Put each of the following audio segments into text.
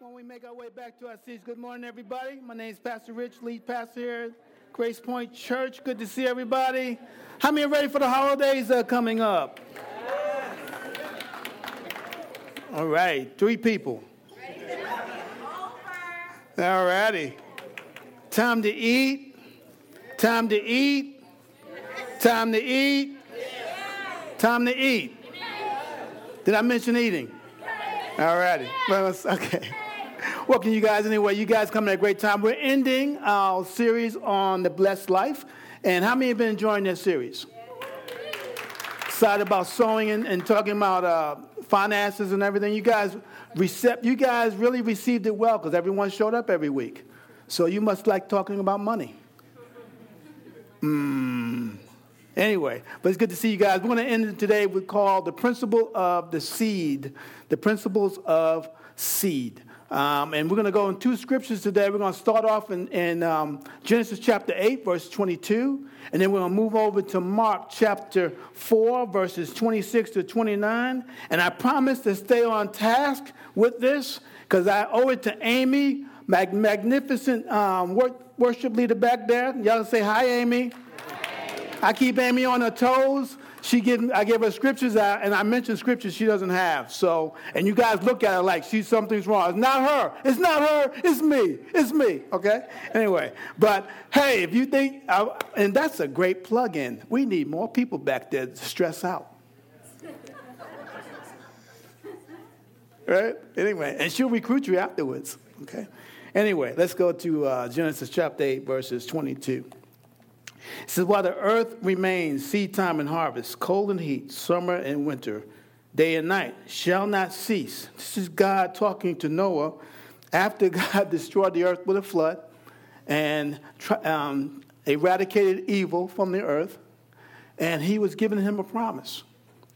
when we make our way back to our seats. Good morning, everybody. My name is Pastor Rich, lead pastor here at Grace Point Church. Good to see everybody. How many are ready for the holidays that are coming up? All right, three people. All righty. Time to eat. Time to eat. Time to eat. Time to eat. Did I mention eating? All righty. Okay. Welcome, you guys. Anyway, you guys coming at a great time. We're ending our series on the blessed life. And how many have been enjoying this series? Excited about sowing and, and talking about uh, finances and everything. You guys, recept, you guys really received it well because everyone showed up every week. So you must like talking about money. Hmm. Anyway, but it's good to see you guys. We're going to end today with called the principle of the seed. The principles of seed. Um, and we're going to go in two scriptures today. We're going to start off in, in um, Genesis chapter 8, verse 22. And then we're going to move over to Mark chapter 4, verses 26 to 29. And I promise to stay on task with this because I owe it to Amy, mag- magnificent um, worship leader back there. Y'all say hi, Amy. I keep Amy on her toes. She give, I gave her scriptures out, and I mentioned scriptures she doesn't have. So, and you guys look at her like she's something's wrong. It's not her. It's not her. It's me. It's me. Okay. Anyway, but hey, if you think, uh, and that's a great plug-in. We need more people back there to stress out. right? Anyway, and she'll recruit you afterwards. Okay. Anyway, let's go to uh, Genesis chapter 8, verses 22. It says, While the earth remains, seed time and harvest, cold and heat, summer and winter, day and night, shall not cease. This is God talking to Noah after God destroyed the earth with a flood and um, eradicated evil from the earth. And he was giving him a promise.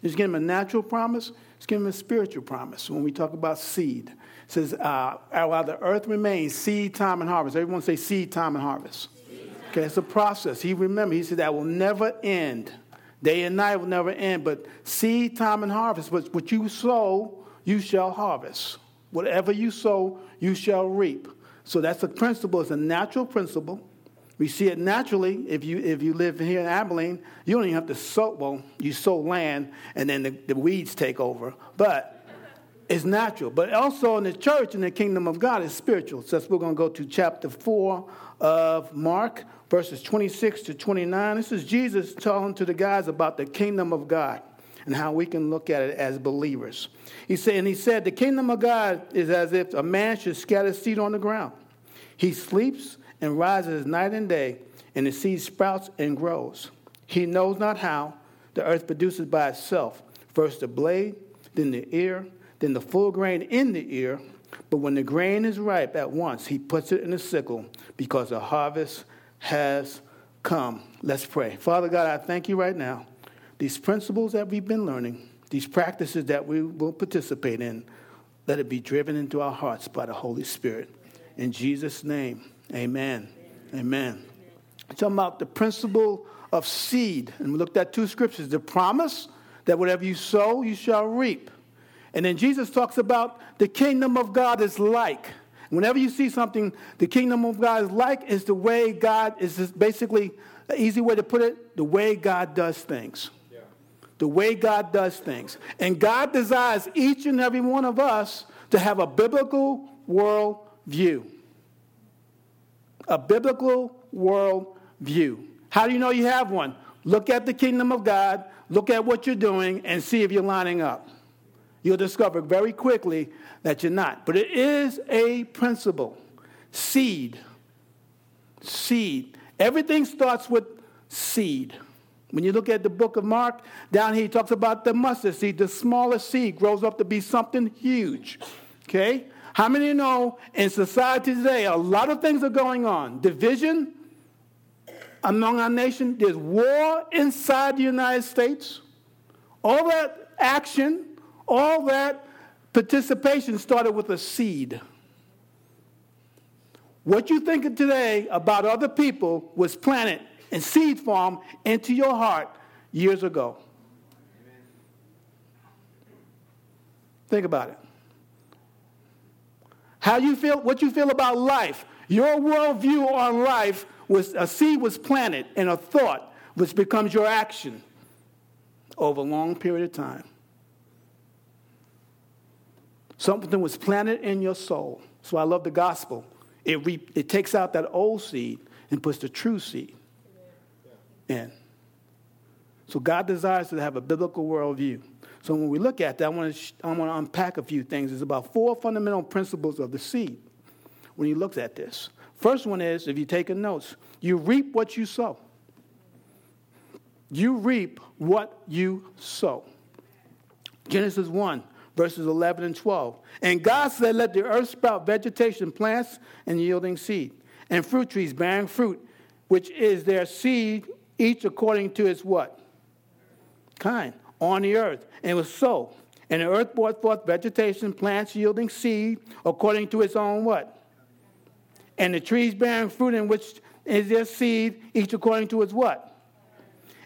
He was giving him a natural promise, he's giving him a spiritual promise. When we talk about seed, it says, uh, While the earth remains, seed time and harvest. Everyone say seed time and harvest. Okay, it's a process. He remembered, he said, that will never end. Day and night will never end, but seed time and harvest. But what you sow, you shall harvest. Whatever you sow, you shall reap. So that's a principle, it's a natural principle. We see it naturally. If you, if you live here in Abilene, you don't even have to sow, well, you sow land and then the, the weeds take over. But it's natural. But also in the church, in the kingdom of God, is spiritual. So we're going to go to chapter 4 of Mark verses 26 to 29. This is Jesus talking to the guys about the kingdom of God and how we can look at it as believers. He said, and he said, the kingdom of God is as if a man should scatter seed on the ground. He sleeps and rises night and day, and the seed sprouts and grows. He knows not how the earth produces by itself first the blade, then the ear, then the full grain in the ear. But when the grain is ripe at once, he puts it in a sickle because the harvest has come. Let's pray. Father God, I thank you right now. These principles that we've been learning, these practices that we will participate in, let it be driven into our hearts by the Holy Spirit. In Jesus' name, amen. Amen. talking about the principle of seed. And we looked at two scriptures the promise that whatever you sow, you shall reap. And then Jesus talks about the kingdom of God is like. Whenever you see something, the kingdom of God is like, is the way God is basically an easy way to put it, the way God does things. Yeah. The way God does things. And God desires each and every one of us to have a biblical world view. A biblical world view. How do you know you have one? Look at the kingdom of God, look at what you're doing, and see if you're lining up. You'll discover very quickly that you're not. But it is a principle. Seed. Seed. Everything starts with seed. When you look at the book of Mark, down here he talks about the mustard seed. The smallest seed grows up to be something huge. Okay? How many you know in society today, a lot of things are going on? Division among our nation, there's war inside the United States. All that action, all that Participation started with a seed. What you think today about other people was planted in seed form into your heart years ago. Think about it. How you feel, what you feel about life. Your worldview on life was a seed was planted in a thought, which becomes your action over a long period of time. Something was planted in your soul. So I love the gospel. It, re- it takes out that old seed and puts the true seed in. So God desires to have a biblical worldview. So when we look at that, I want to, sh- I want to unpack a few things. There's about four fundamental principles of the seed when you look at this. First one is, if you're taking notes, you reap what you sow. You reap what you sow. Genesis 1, verses 11 and 12. And God said, Let the earth sprout vegetation, plants, and yielding seed, and fruit trees bearing fruit, which is their seed, each according to its what? Kind, on the earth. And it was so. And the earth brought forth vegetation, plants yielding seed, according to its own what? And the trees bearing fruit, in which is their seed, each according to its what?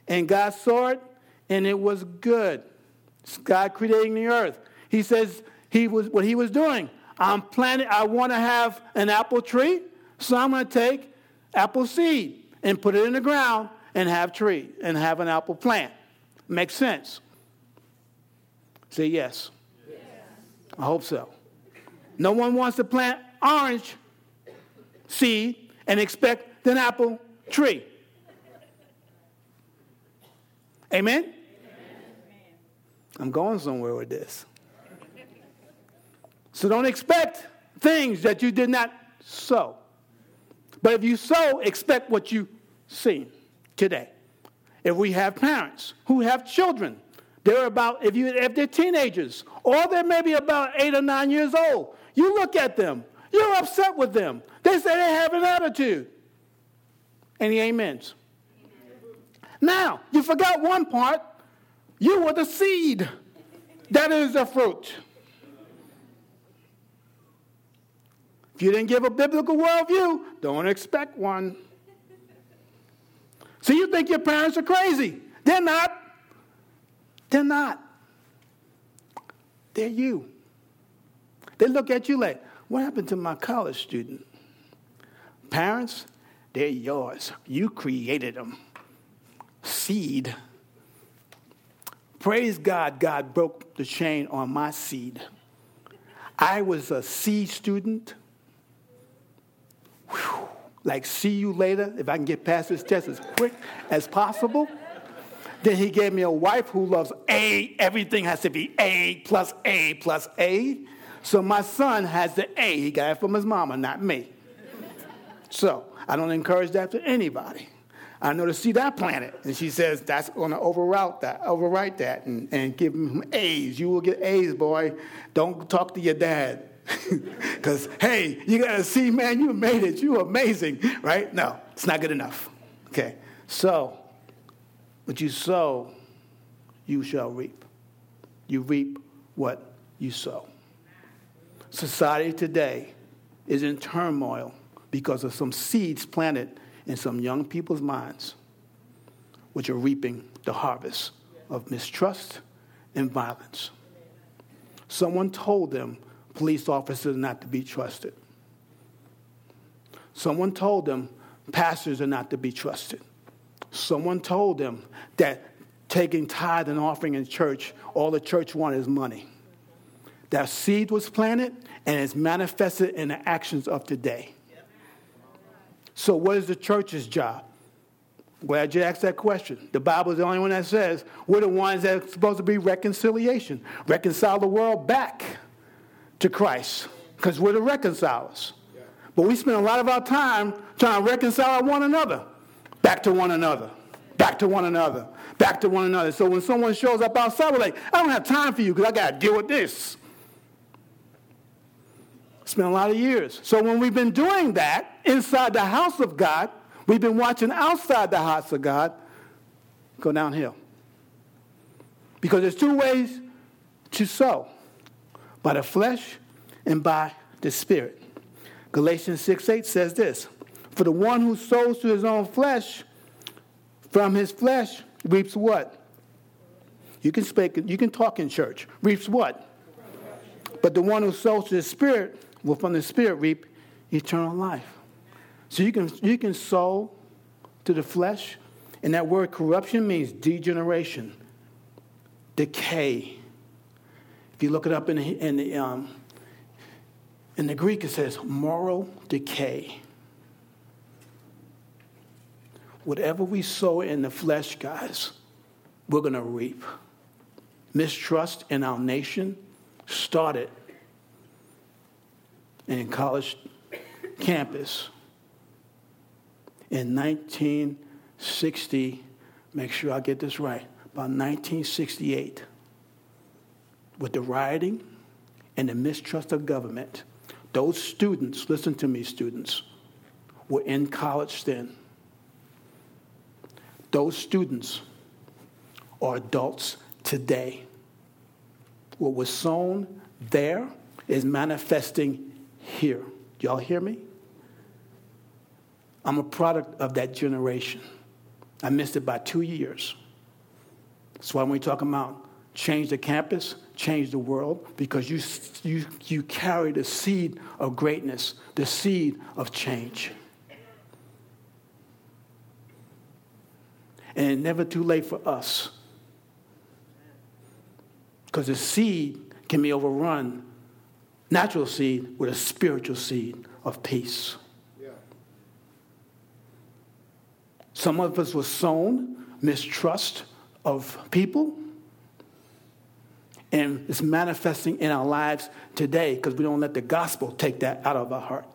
And God saw it, and it was good. God creating the earth. He says he was what he was doing. I'm planting, I want to have an apple tree, so I'm going to take apple seed and put it in the ground and have tree and have an apple plant. Makes sense. Say yes. yes. I hope so. No one wants to plant orange seed and expect an apple tree. Amen? Amen? I'm going somewhere with this. So don't expect things that you did not sow. But if you sow, expect what you see today. If we have parents who have children, they're about, if, you, if they're teenagers, or they're maybe about eight or nine years old, you look at them, you're upset with them. They say they have an attitude. Any amens? Now, you forgot one part. You were the seed. That is the fruit. If you didn't give a biblical worldview, don't expect one. So you think your parents are crazy. They're not. They're not. They're you. They look at you like, what happened to my college student? Parents, they're yours. You created them. Seed. Praise God, God broke the chain on my seed. I was a C student whew, like see you later, if I can get past this test as quick as possible. Then he gave me a wife who loves A. Everything has to be A plus A plus A. So my son has the A. He got it from his mama, not me. So I don't encourage that to anybody. I know to see that planet. And she says that's going to overwrite that, overwrite that, and, and give him A's. You will get A's, boy. Don't talk to your dad. Because, hey, you got to see, man, you made it. You're amazing, right? No, it's not good enough. Okay. So, what you sow, you shall reap. You reap what you sow. Society today is in turmoil because of some seeds planted in some young people's minds, which are reaping the harvest of mistrust and violence. Someone told them police officers are not to be trusted. Someone told them pastors are not to be trusted. Someone told them that taking tithe and offering in church, all the church wanted is money. That seed was planted and it's manifested in the actions of today. So, what is the church's job? Glad you asked that question. The Bible is the only one that says we're the ones that are supposed to be reconciliation, reconcile the world back to Christ because we're the reconcilers. But we spend a lot of our time trying to reconcile one another back to one another, back to one another, back to one another. So when someone shows up outside, we're like, I don't have time for you because I got to deal with this. Spent a lot of years. So when we've been doing that inside the house of God, we've been watching outside the house of God go downhill. Because there's two ways to sow by the flesh and by the spirit. Galatians 6 8 says this For the one who sows to his own flesh, from his flesh reaps what? You can speak, you can talk in church. Reaps what? But the one who sows to the spirit will from the Spirit reap eternal life. So you can, you can sow to the flesh, and that word corruption means degeneration, decay. If you look it up in the, in the, um, in the Greek, it says moral decay. Whatever we sow in the flesh, guys, we're going to reap. Mistrust in our nation started in college campus in 1960, make sure I get this right, about 1968, with the rioting and the mistrust of government, those students, listen to me, students, were in college then. Those students are adults today. What was sown there is manifesting here. Y'all hear me? I'm a product of that generation. I missed it by two years. That's why when we talk about change the campus, change the world, because you, you, you carry the seed of greatness, the seed of change. And it's never too late for us. Because the seed can be overrun, natural seed, with a spiritual seed of peace. Some of us were sown mistrust of people. And it's manifesting in our lives today because we don't let the gospel take that out of our heart.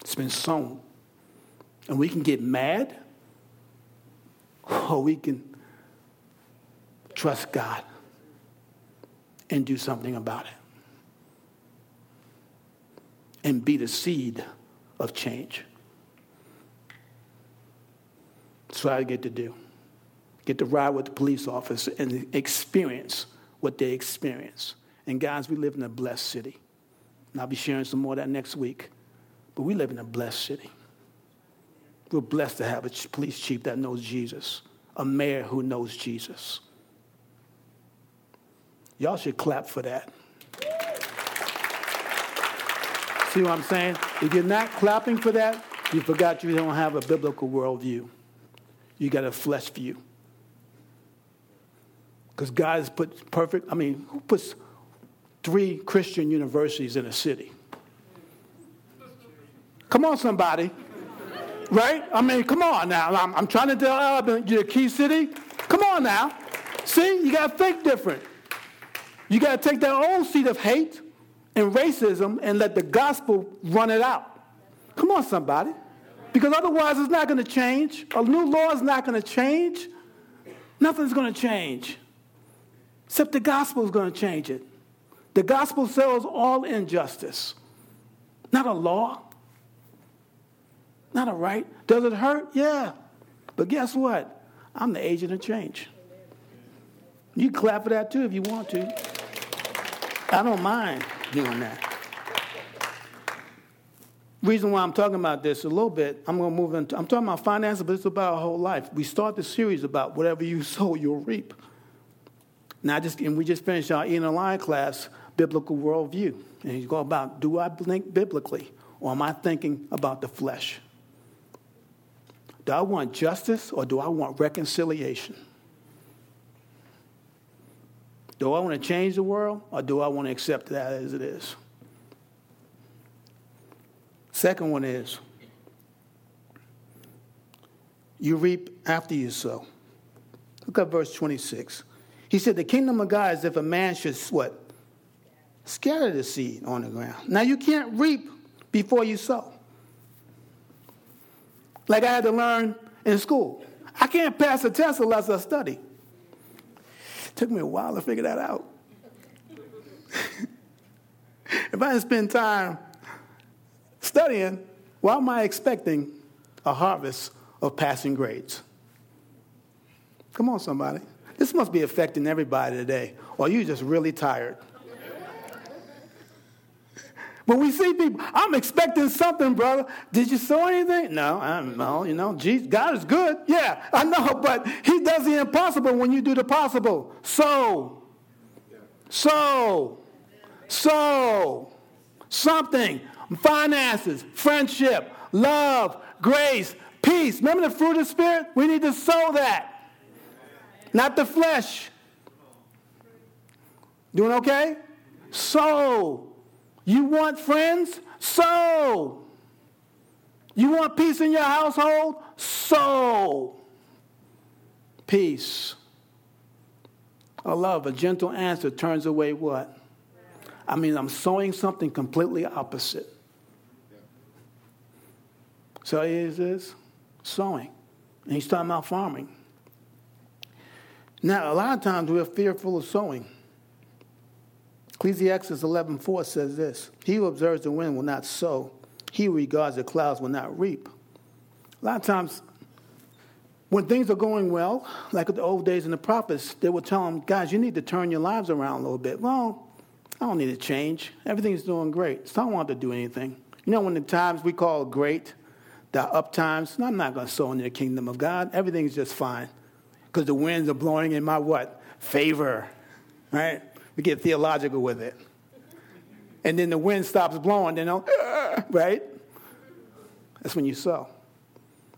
It's been sown. And we can get mad or we can trust God and do something about it and be the seed of change. That's what I get to do. Get to ride with the police officer and experience what they experience. And guys, we live in a blessed city. And I'll be sharing some more of that next week. But we live in a blessed city. We're blessed to have a police chief that knows Jesus, a mayor who knows Jesus. Y'all should clap for that. See what I'm saying? If you're not clapping for that, you forgot you don't have a biblical worldview you got a flesh view. Because God has put perfect, I mean, who puts three Christian universities in a city? Come on, somebody. Right? I mean, come on now. I'm, I'm trying to tell Abilene, you're a key city. Come on now. See, you got to think different. You got to take that old seed of hate and racism and let the gospel run it out. Come on, somebody. Because otherwise, it's not going to change. A new law is not going to change. Nothing's going to change. Except the gospel is going to change it. The gospel sells all injustice, not a law, not a right. Does it hurt? Yeah. But guess what? I'm the agent of change. You can clap for that too if you want to. I don't mind doing that reason why I'm talking about this a little bit, I'm going to move into, I'm talking about finances, but it's about our whole life. We start the series about whatever you sow, you'll reap. Now, just, and we just finished our Ian Line class, Biblical Worldview. And you go about, do I think biblically, or am I thinking about the flesh? Do I want justice, or do I want reconciliation? Do I want to change the world, or do I want to accept that as it is? Second one is you reap after you sow. Look at verse 26. He said, The kingdom of God is if a man should what? Scatter the seed on the ground. Now you can't reap before you sow. Like I had to learn in school. I can't pass a test unless I study. It took me a while to figure that out. if I didn't spend time studying, why am I expecting a harvest of passing grades? Come on, somebody. This must be affecting everybody today. Or you're just really tired. But we see people, I'm expecting something, brother. Did you sow anything? No, I don't know. You know, Jesus, God is good. Yeah, I know, but He does the impossible when you do the possible. So, so, so, something. Finances, friendship, love, grace, peace. Remember the fruit of the Spirit? We need to sow that. Not the flesh. Doing okay? So, You want friends? So, You want peace in your household? So, Peace. A love, a gentle answer turns away what? I mean, I'm sowing something completely opposite. So is sowing. And he's talking about farming. Now, a lot of times we're fearful of sowing. Ecclesiastes 11.4 says this, He who observes the wind will not sow. He who regards the clouds will not reap. A lot of times, when things are going well, like the old days in the prophets, they would tell them, guys, you need to turn your lives around a little bit. Well, I don't need to change. Everything's doing great. So I don't want to do anything. You know, when the times we call great, the up times, I'm not going to sow into the kingdom of God. Everything's just fine. Because the winds are blowing in my what? Favor. Right? We get theological with it. And then the wind stops blowing, you know, right? That's when you sow.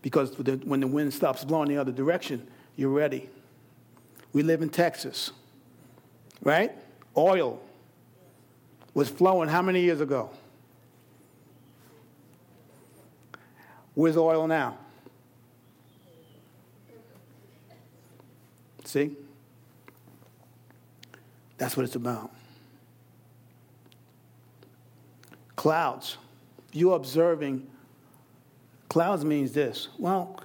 Because when the wind stops blowing the other direction, you're ready. We live in Texas, right? Oil was flowing how many years ago? Where's oil now? See? That's what it's about. Clouds. You observing clouds means this. Well,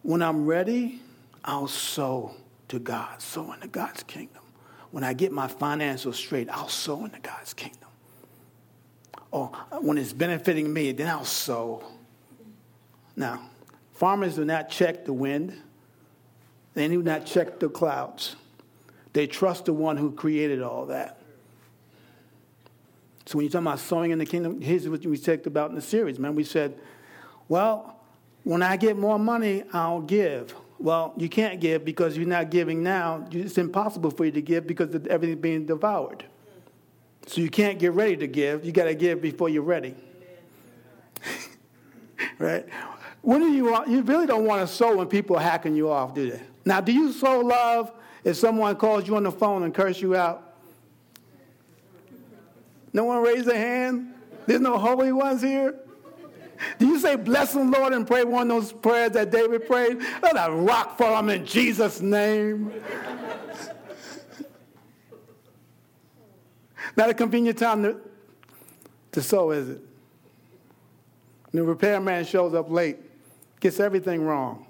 when I'm ready, I'll sow to God, sow into God's kingdom. When I get my financials straight, I'll sow into God's kingdom. Or when it's benefiting me, then I'll sow. Now, farmers do not check the wind, they do not check the clouds. They trust the one who created all that. So when you're talking about sowing in the kingdom, here's what we talked about in the series, man. We said, well, when I get more money, I'll give. Well, you can't give because you're not giving now. It's impossible for you to give because everything's being devoured. So you can't get ready to give. You got to give before you're ready. right? When do you want, you really don't want to sow when people are hacking you off, do they? Now, do you sow love if someone calls you on the phone and curse you out? No one raise their hand? There's no holy ones here? Do you say, bless the Lord, and pray one of those prayers that David prayed? Let a rock fall on in Jesus' name. Not a convenient time to, to sow, is it? The repairman shows up late, gets everything wrong.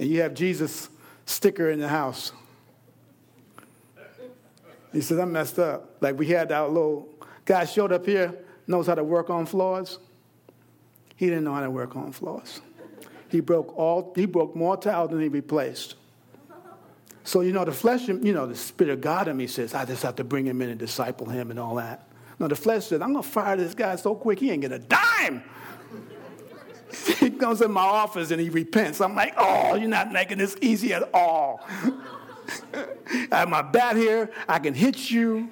And you have Jesus' sticker in the house. He says, I'm messed up. Like we had that little guy showed up here, knows how to work on floors. He didn't know how to work on floors. He broke all he broke more tiles than he replaced. So, you know, the flesh, you know, the Spirit of God in me says, I just have to bring him in and disciple him and all that. No, the flesh says, I'm to fire this guy so quick he ain't get a dime. he comes in my office and he repents. I'm like, oh, you're not making this easy at all. I have my bat here. I can hit you.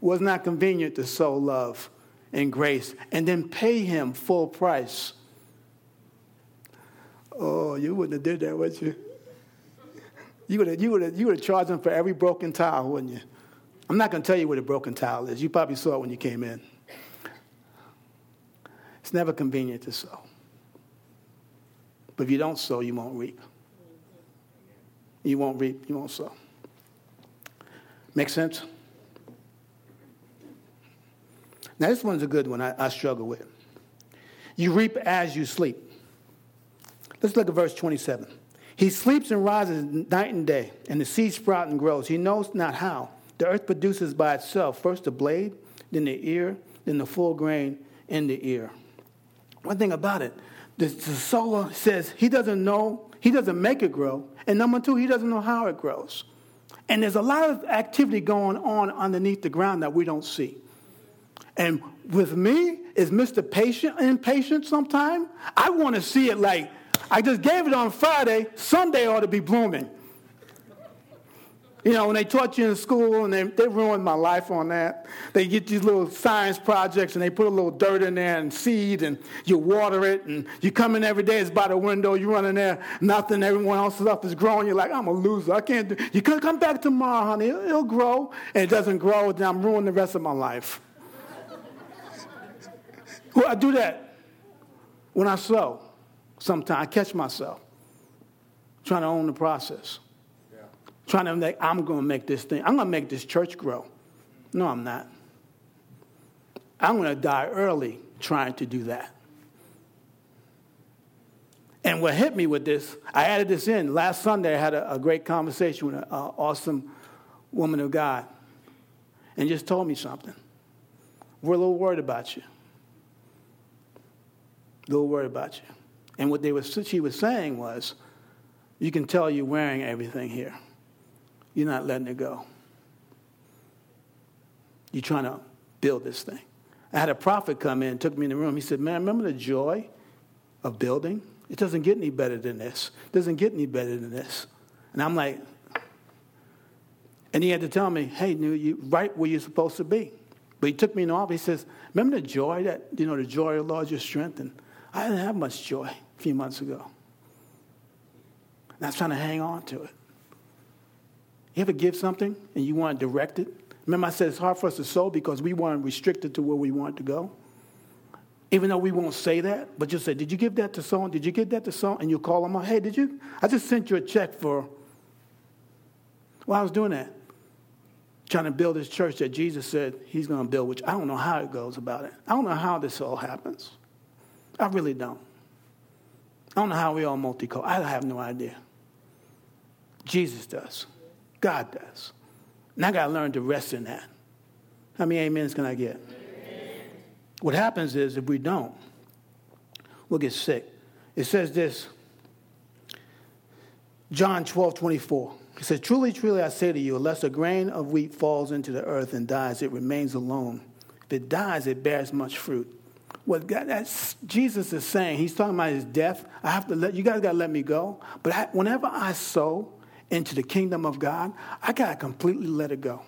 Was not convenient to sow love and grace and then pay him full price. Oh, you wouldn't have did that, would you? You would have, you would have, you would have charged them for every broken tile, wouldn't you? I'm not going to tell you what a broken tile is. You probably saw it when you came in. It's never convenient to sow. But if you don't sow, you won't reap. You won't reap, you won't sow. Make sense? Now, this one's a good one I, I struggle with. You reap as you sleep. Let's look at verse 27. He sleeps and rises night and day, and the seed sprouts and grows. He knows not how. The earth produces by itself first the blade, then the ear, then the full grain in the ear. One thing about it, the, the sower says he doesn't know, he doesn't make it grow. And number two, he doesn't know how it grows. And there's a lot of activity going on underneath the ground that we don't see. And with me, is Mr. Patient impatient sometime? I want to see it like I just gave it on Friday. Sunday ought to be blooming. You know, when they taught you in school and they, they ruined my life on that. They get these little science projects and they put a little dirt in there and seed and you water it and you come in every day, it's by the window, you run in there, nothing, everyone else's stuff is growing. You're like, I'm a loser. I can't do You can come back tomorrow, honey. It'll, it'll grow. And it doesn't grow, then I'm ruining the rest of my life. well, I do that when I sow. Sometimes I catch myself trying to own the process trying to make, I'm going to make this thing, I'm going to make this church grow. No, I'm not. I'm going to die early trying to do that. And what hit me with this, I added this in. Last Sunday, I had a, a great conversation with an uh, awesome woman of God and just told me something. We're a little worried about you. A little worried about you. And what they was, she was saying was, you can tell you're wearing everything here. You're not letting it go. You're trying to build this thing. I had a prophet come in, took me in the room. He said, Man, remember the joy of building? It doesn't get any better than this. It doesn't get any better than this. And I'm like, and he had to tell me, hey, you right where you're supposed to be. But he took me in the office. He says, remember the joy that, you know, the joy of the Lord your strength? And I didn't have much joy a few months ago. And I was trying to hang on to it. You ever give something and you want to direct it? Remember, I said it's hard for us to sow because we want to restrict it to where we want to go. Even though we won't say that, but just say, Did you give that to someone? Did you give that to someone? And you call them up, Hey, did you? I just sent you a check for. Well, I was doing that. Trying to build this church that Jesus said he's going to build, which I don't know how it goes about it. I don't know how this all happens. I really don't. I don't know how we all multicultural. I have no idea. Jesus does. God does. And I got to learn to rest in that. How many amens can I get? Amen. What happens is if we don't, we'll get sick. It says this John 12, 24. It says, Truly, truly, I say to you, unless a grain of wheat falls into the earth and dies, it remains alone. If it dies, it bears much fruit. What God, that's, Jesus is saying, he's talking about his death. I have to let you guys got to let me go. But I, whenever I sow, into the kingdom of God, I got to completely let it go.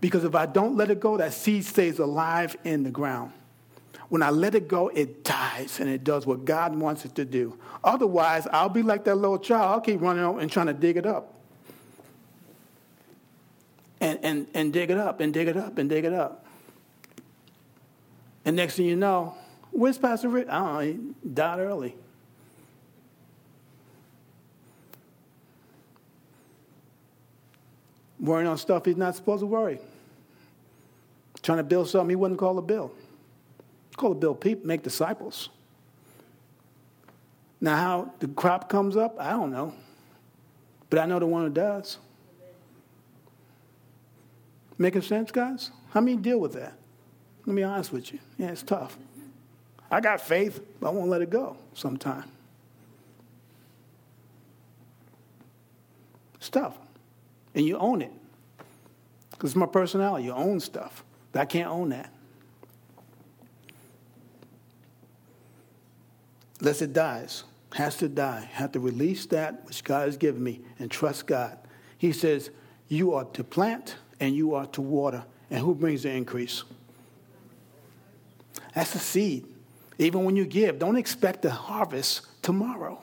Because if I don't let it go, that seed stays alive in the ground. When I let it go, it dies and it does what God wants it to do. Otherwise, I'll be like that little child. I'll keep running out and trying to dig it up. And, and, and dig it up and dig it up and dig it up. And next thing you know, where's Pastor Rick? I don't know, he died early. Worrying on stuff he's not supposed to worry. Trying to build something he wouldn't call a bill. Call a bill people, make disciples. Now, how the crop comes up, I don't know. But I know the one who does. Making sense, guys? How many deal with that? Let me be honest with you. Yeah, it's tough. I got faith, but I won't let it go sometime. It's tough and you own it. Because it's my personality. You own stuff. I can't own that. Unless it dies. Has to die. Have to release that which God has given me and trust God. He says, You are to plant and you are to water. And who brings the increase? That's a seed. Even when you give, don't expect the harvest tomorrow.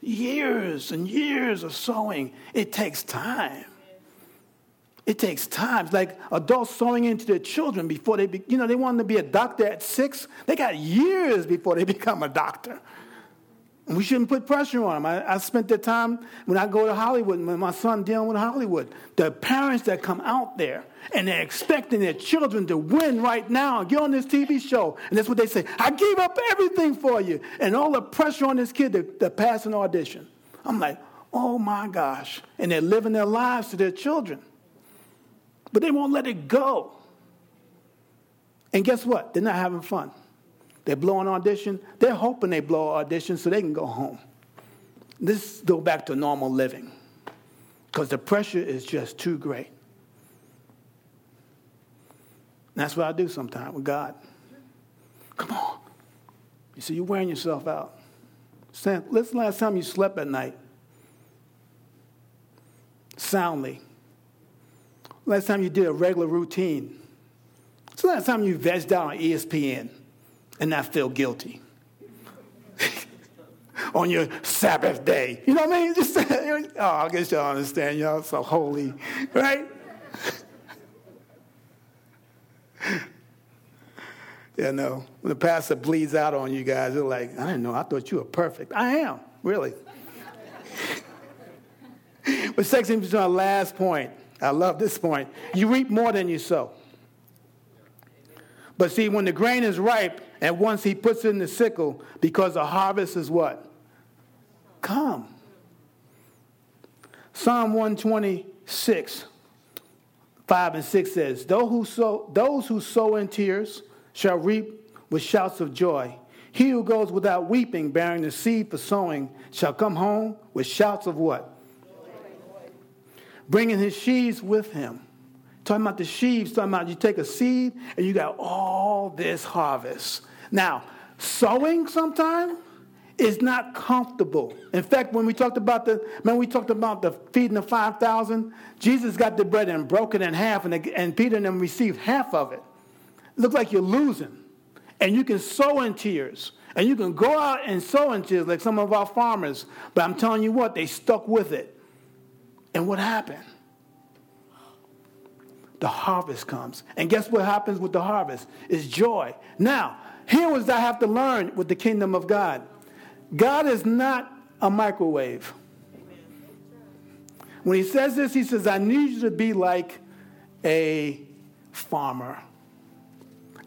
Years and years of sowing, it takes time. It takes time. It's like adults sewing into their children before they, be, you know, they want to be a doctor at six. They got years before they become a doctor. And we shouldn't put pressure on them. I, I spent the time when I go to Hollywood, and when my son dealing with Hollywood, the parents that come out there and they're expecting their children to win right now and get on this TV show. And that's what they say. I gave up everything for you. And all the pressure on this kid to, to pass an audition. I'm like, oh my gosh. And they're living their lives to their children. But they won't let it go. And guess what? They're not having fun. They blow an audition. They're hoping they blow an audition so they can go home. This go back to normal living because the pressure is just too great. And that's what I do sometimes with God. Come on. You see, you're wearing yourself out. Sam, listen last time you slept at night. soundly? Last time you did a regular routine? It's the last time you vegged out on ESPN and not feel guilty? on your Sabbath day. You know what I mean? Just, oh, I guess y'all understand. Y'all so holy, right? yeah, no. When the pastor bleeds out on you guys, they're like, I didn't know. I thought you were perfect. I am, really. but sex is our last point. I love this point. You reap more than you sow. But see, when the grain is ripe, and once he puts in the sickle, because the harvest is what? Come. Psalm 126, 5 and 6 says, Those who sow, those who sow in tears shall reap with shouts of joy. He who goes without weeping, bearing the seed for sowing, shall come home with shouts of what? Bringing his sheaves with him. Talking about the sheaves, talking about you take a seed and you got all this harvest. Now, sowing sometimes is not comfortable. In fact, when we talked about the when we talked about the feeding the five thousand, Jesus got the bread and broke it in half, and, and Peter and them received half of it. It looks like you're losing, and you can sow in tears, and you can go out and sow in tears like some of our farmers. But I'm telling you what, they stuck with it, and what happened? The harvest comes, and guess what happens with the harvest? Is joy. Now, here was I have to learn with the kingdom of God. God is not a microwave. When he says this, he says, I need you to be like a farmer.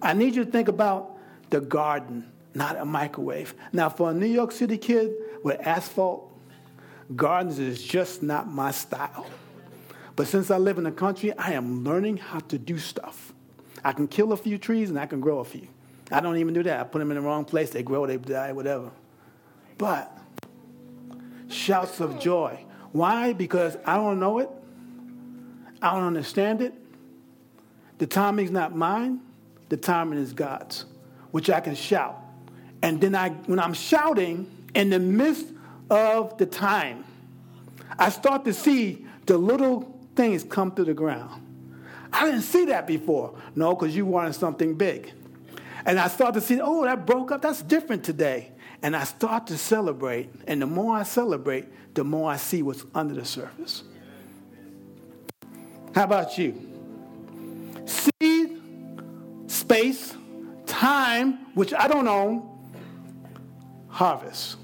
I need you to think about the garden, not a microwave. Now, for a New York City kid with asphalt, gardens is just not my style. But since I live in the country, I am learning how to do stuff. I can kill a few trees and I can grow a few. I don't even do that. I put them in the wrong place, they grow, they die, whatever. But shouts of joy. Why? Because I don't know it. I don't understand it. The timing's not mine. The timing is God's, which I can shout. And then I, when I'm shouting in the midst of the time, I start to see the little things come to the ground. I didn't see that before. No, because you wanted something big. And I start to see, oh, that broke up. That's different today. And I start to celebrate. And the more I celebrate, the more I see what's under the surface. How about you? Seed, space, time, which I don't own, harvest.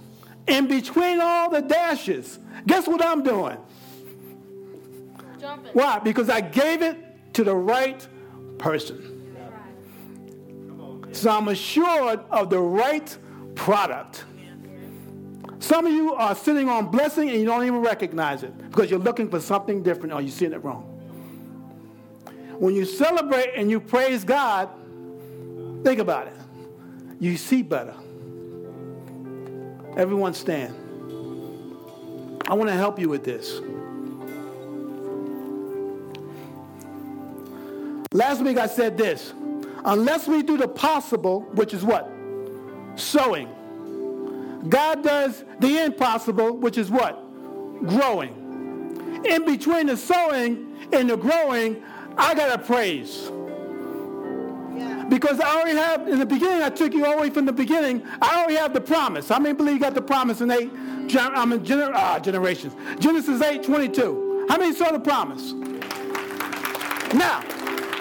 In between all the dashes, guess what I'm doing? Jumping. Why? Because I gave it to the right person. So I'm assured of the right product. Some of you are sitting on blessing and you don't even recognize it because you're looking for something different or you're seeing it wrong. When you celebrate and you praise God, think about it. You see better. Everyone stand. I want to help you with this. Last week I said this unless we do the possible, which is what? sowing. God does the impossible, which is what? Growing. In between the sowing and the growing, I got to praise. Because I already have, in the beginning, I took you all the way from the beginning, I already have the promise. How many believe you got the promise in eight I mean, gener, uh, generations? Genesis 8 22. How many saw the promise? Now,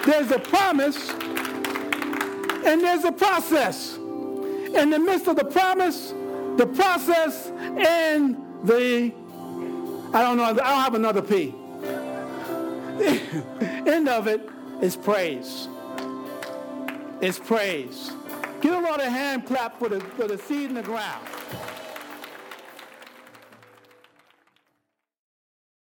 there's a promise and there's a process in the midst of the promise, the process, and the, I don't know, I don't have another P. End of it is praise. It's praise. Give a Lord a hand clap for the, for the seed in the ground.